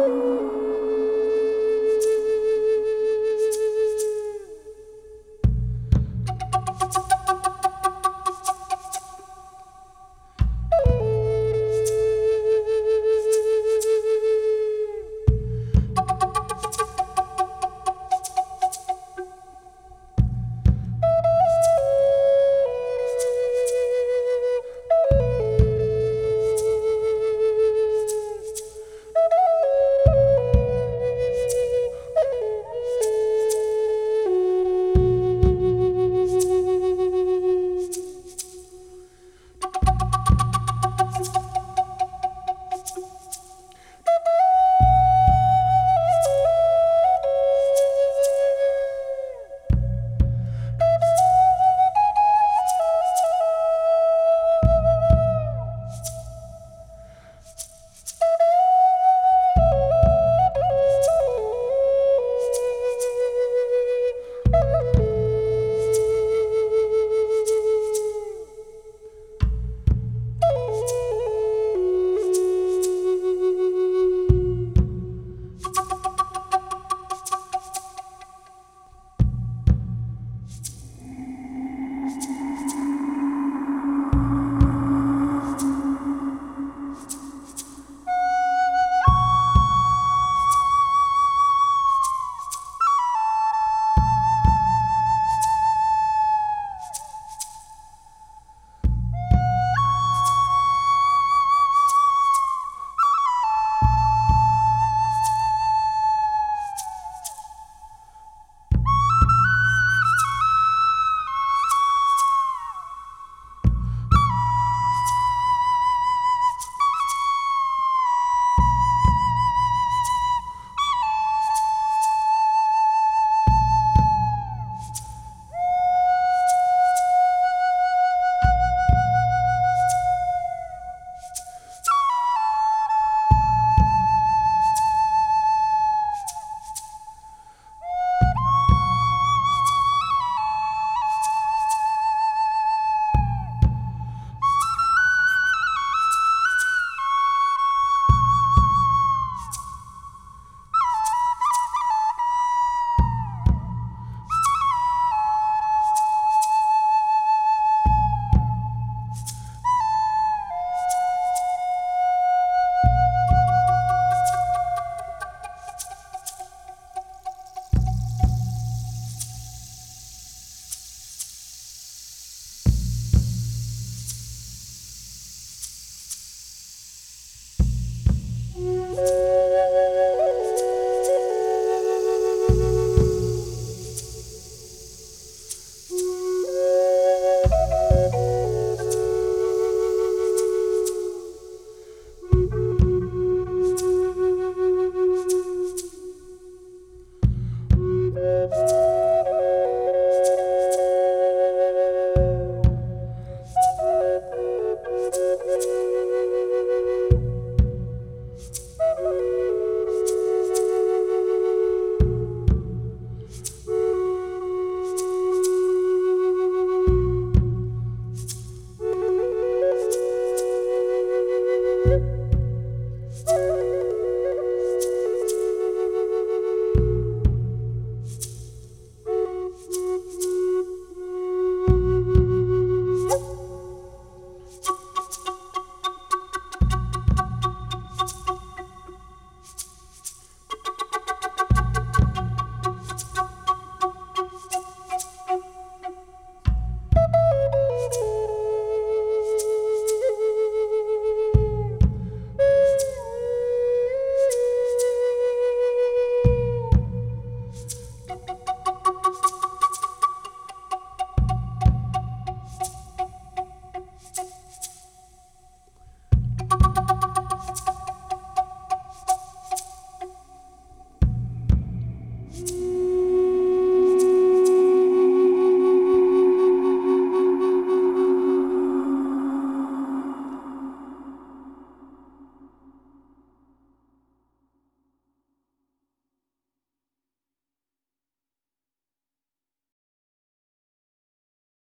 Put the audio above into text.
Música